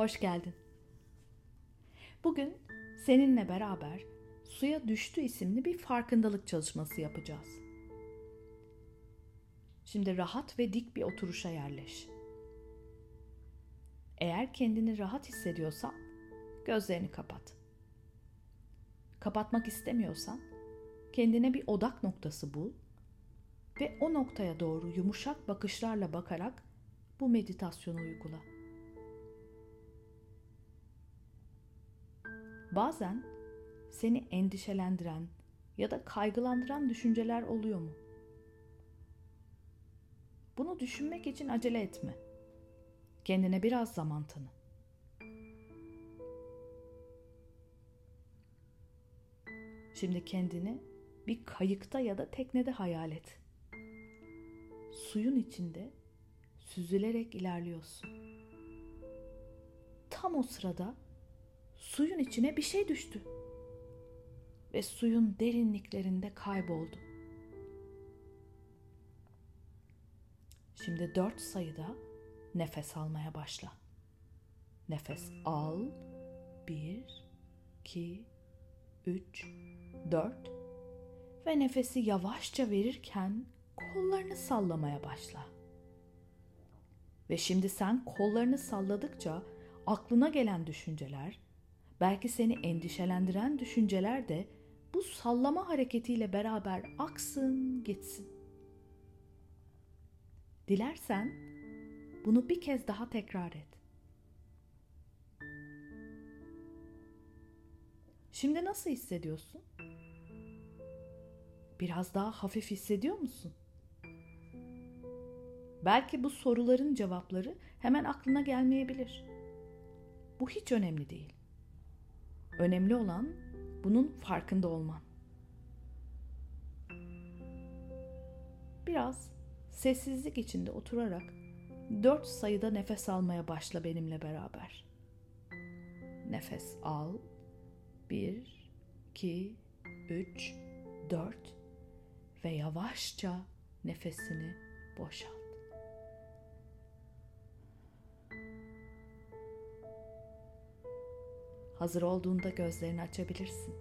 hoş geldin. Bugün seninle beraber Suya Düştü isimli bir farkındalık çalışması yapacağız. Şimdi rahat ve dik bir oturuşa yerleş. Eğer kendini rahat hissediyorsan gözlerini kapat. Kapatmak istemiyorsan kendine bir odak noktası bul ve o noktaya doğru yumuşak bakışlarla bakarak bu meditasyonu uygula. Bazen seni endişelendiren ya da kaygılandıran düşünceler oluyor mu? Bunu düşünmek için acele etme. Kendine biraz zaman tanı. Şimdi kendini bir kayıkta ya da teknede hayal et. Suyun içinde süzülerek ilerliyorsun. Tam o sırada suyun içine bir şey düştü ve suyun derinliklerinde kayboldu. Şimdi dört sayıda nefes almaya başla. Nefes al. Bir, iki, üç, dört. Ve nefesi yavaşça verirken kollarını sallamaya başla. Ve şimdi sen kollarını salladıkça aklına gelen düşünceler, belki seni endişelendiren düşünceler de bu sallama hareketiyle beraber aksın gitsin. Dilersen bunu bir kez daha tekrar et. Şimdi nasıl hissediyorsun? Biraz daha hafif hissediyor musun? Belki bu soruların cevapları hemen aklına gelmeyebilir. Bu hiç önemli değil. Önemli olan bunun farkında olman. Biraz sessizlik içinde oturarak dört sayıda nefes almaya başla benimle beraber. Nefes al. Bir, iki, üç, dört ve yavaşça nefesini boşalt. Hazır olduğunda gözlerini açabilirsin.